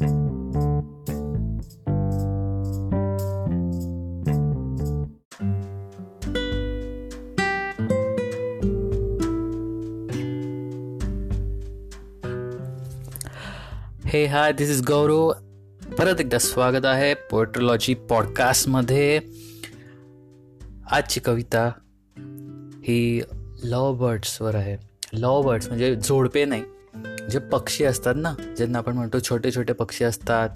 हे hi this is गौरव परत एकदा स्वागत आहे पोएट्रोलॉजी पॉडकास्टमध्ये. आजची कविता ही लव बर्ड्सवर आहे. लव बर्ड्स म्हणजे जोडपे नाही. जे पक्षी असतात ना ज्यांना आपण म्हणतो छोटे छोटे पक्षी असतात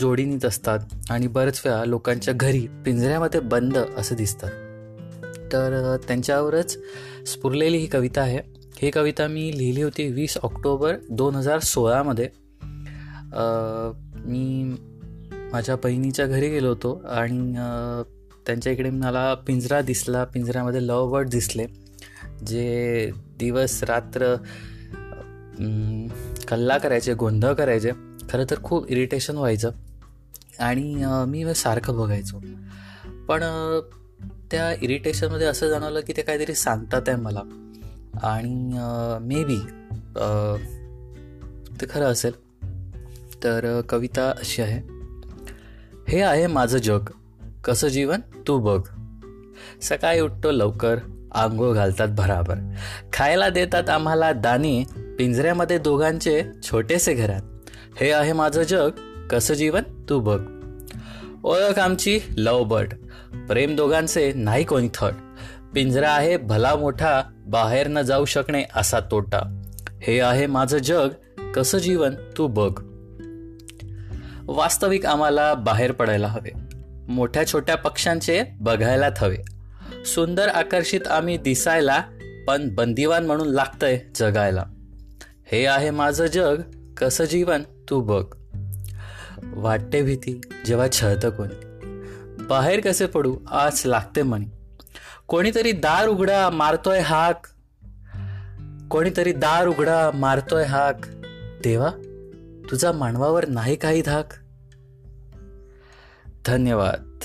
जोडीनीत असतात आणि बरेच वेळा लोकांच्या घरी पिंजऱ्यामध्ये बंद असं दिसतात. तर त्यांच्यावरच स्फुरलेली ही कविता आहे. ही कविता मी लिहिली होती वीस ऑक्टोबर दोन हजार सोळामध्ये. मी माझ्या बहिणीच्या घरी गेलो होतो आणि त्यांच्या इकडे मला पिंजरा दिसला. पिंजऱ्यामध्ये लव बर्ड दिसले जे दिवस रात्र कल्ला करायचे गोंधळ करायचे. खरं तर खूप इरिटेशन व्हायचं. आणि मी सारखं बघायचो. पण त्या इरिटेशनमध्ये असं जाणवलं की ते काहीतरी सांगतात आहे मला. आणि मे बी ते खरं असेल. तर कविता अशी आहे. हे आहे माझं जग. कसं जीवन? तू बघ. सकाळी उठतो लवकर. आंघोळ घालतात भराभर खायला देतात आम्हाला दाणे. पिंजऱ्यामध्ये दोघांचे छोटेसे घरात. हे आहे माझं जग. कसं जीवन? तू बघ. ओळख आमची लव बर्ड. प्रेम दोघांचे नाही कोणी थड पिंजरा आहे भला मोठा बाहेर न जाऊ शकणे असा तोटा. हे आहे माझं जग. कसं जीवन? तू बघ. वास्तविक आम्हाला बाहेर पडायला हवे. मोठ्या छोट्या पक्ष्यांचे बघायलाच हवे सुंदर आकर्षित आम्ही दिसायला पण बंदिवान म्हणून लागतंय जगायला. हे आहे माझं जग कसं जीवन तू बघ. वाटते भीती जेव्हा छळतं कोणी. बाहेर कसे पडू आज लागते म्हणे कोणीतरी दार उघडा मारतोय हाक. कोणीतरी दार उघडा मारतोय हाक. देवा तुझा मानवावर नाही काही धाक. धन्यवाद.